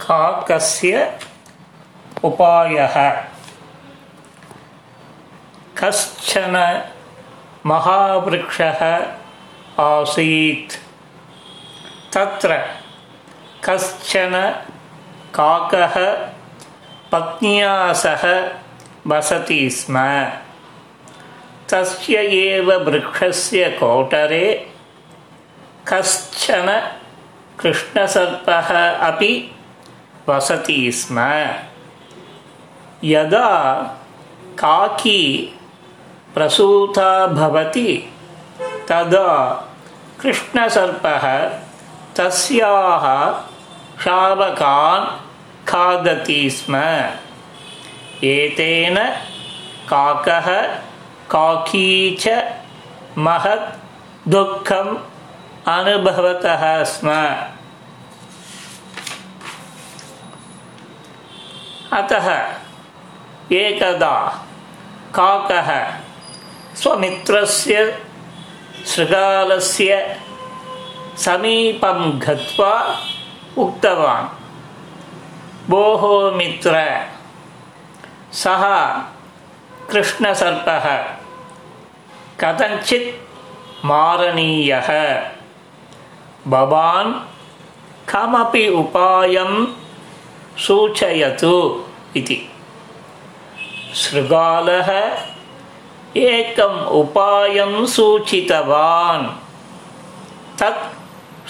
काकस्य उपायः। कश्चन महावृक्षः आसीत्। तत्र कश्चन काकः पत्न्या सह वसति स्म। तस्य एव वृक्षस्य कोटरे कश्चन कृष्णसर्पः अपि वसति स्म यदा काकी प्रसूता भवति तदा कृष्णसर्पः तस्याः शावकान् खादति स्म एतेन काकः काकी च महत् दुःखम् अनुभवतः स्म अतः एकदा काकः स्वमित्रस्य शृगालस्य समीपं गत्वा उक्तवान् भोः मित्र सः कृष्णसर्पः कथञ्चित् मारणीयः। भवान् कमपि उपायं सूचयतु इति शृगालः एकम् उपायं सूचितवान् तत्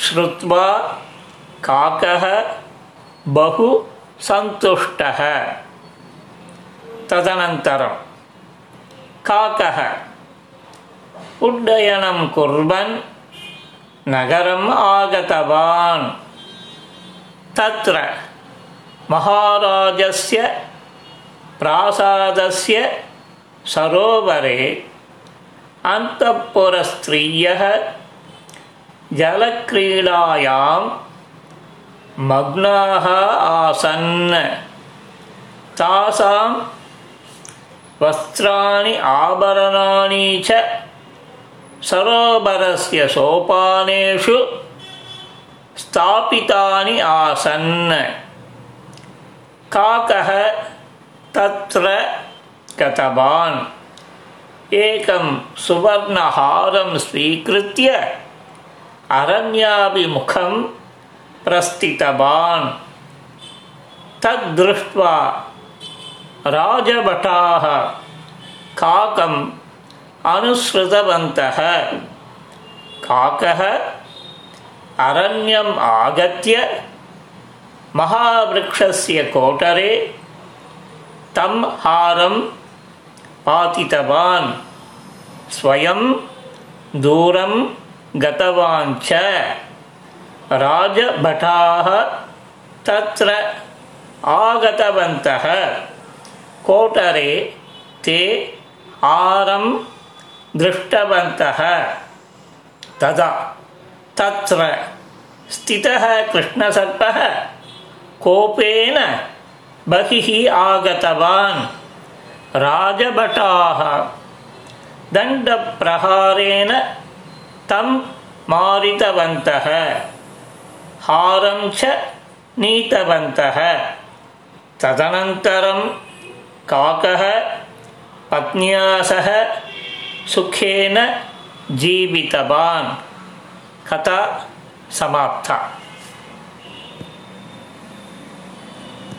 श्रुत्वा काकः बहु सन्तुष्टः तदनन्तरं काकः उड्डयनं कुर्वन् नगरम् आगतवान् तत्र महाराजस्य प्रासादस्य सरोवरे अन्तःपुरस्त्रियः जलक्रीडायां मग्नाः आसन्। तासां वस्त्राणि आभरणानि च सरोवरस्य सोपानेषु स्थापितानि आसन् काकः तत्र गतवान्। एकं सुवर्णहारं स्वीकृत्य अरण्याभिमुखं प्रस्थितवान्। तद्दृष्ट्वा राजभटाः काकम् अनुसृतवन्तः। काकः अरण्यम् आगत्य மகாவிரக்ஷஸ்ய கோட்டரே தம் ஹாரம் பாதித்தவான். ஸ்வயம் தூரம் கதவாஞ்ச ராஜபட்டாக தத்ர ஆகதவந்தக கோட்டரே தே ஆரம் திருஷ்டவந்தக ததா தத்ர ஸ்திதக கிருஷ்ணசர்பக கோபேன பகிஹி ஆகதவான். ராஜபட்டாக தண்டப்பிரகாரேன தம் மாரிதவந்தக ஹாரம் ச நீத்தவந்தக ததனந்தரம் காக்கः பத்னியா சக சுகேன ஜீவிதவான். கதா சமாப்தா.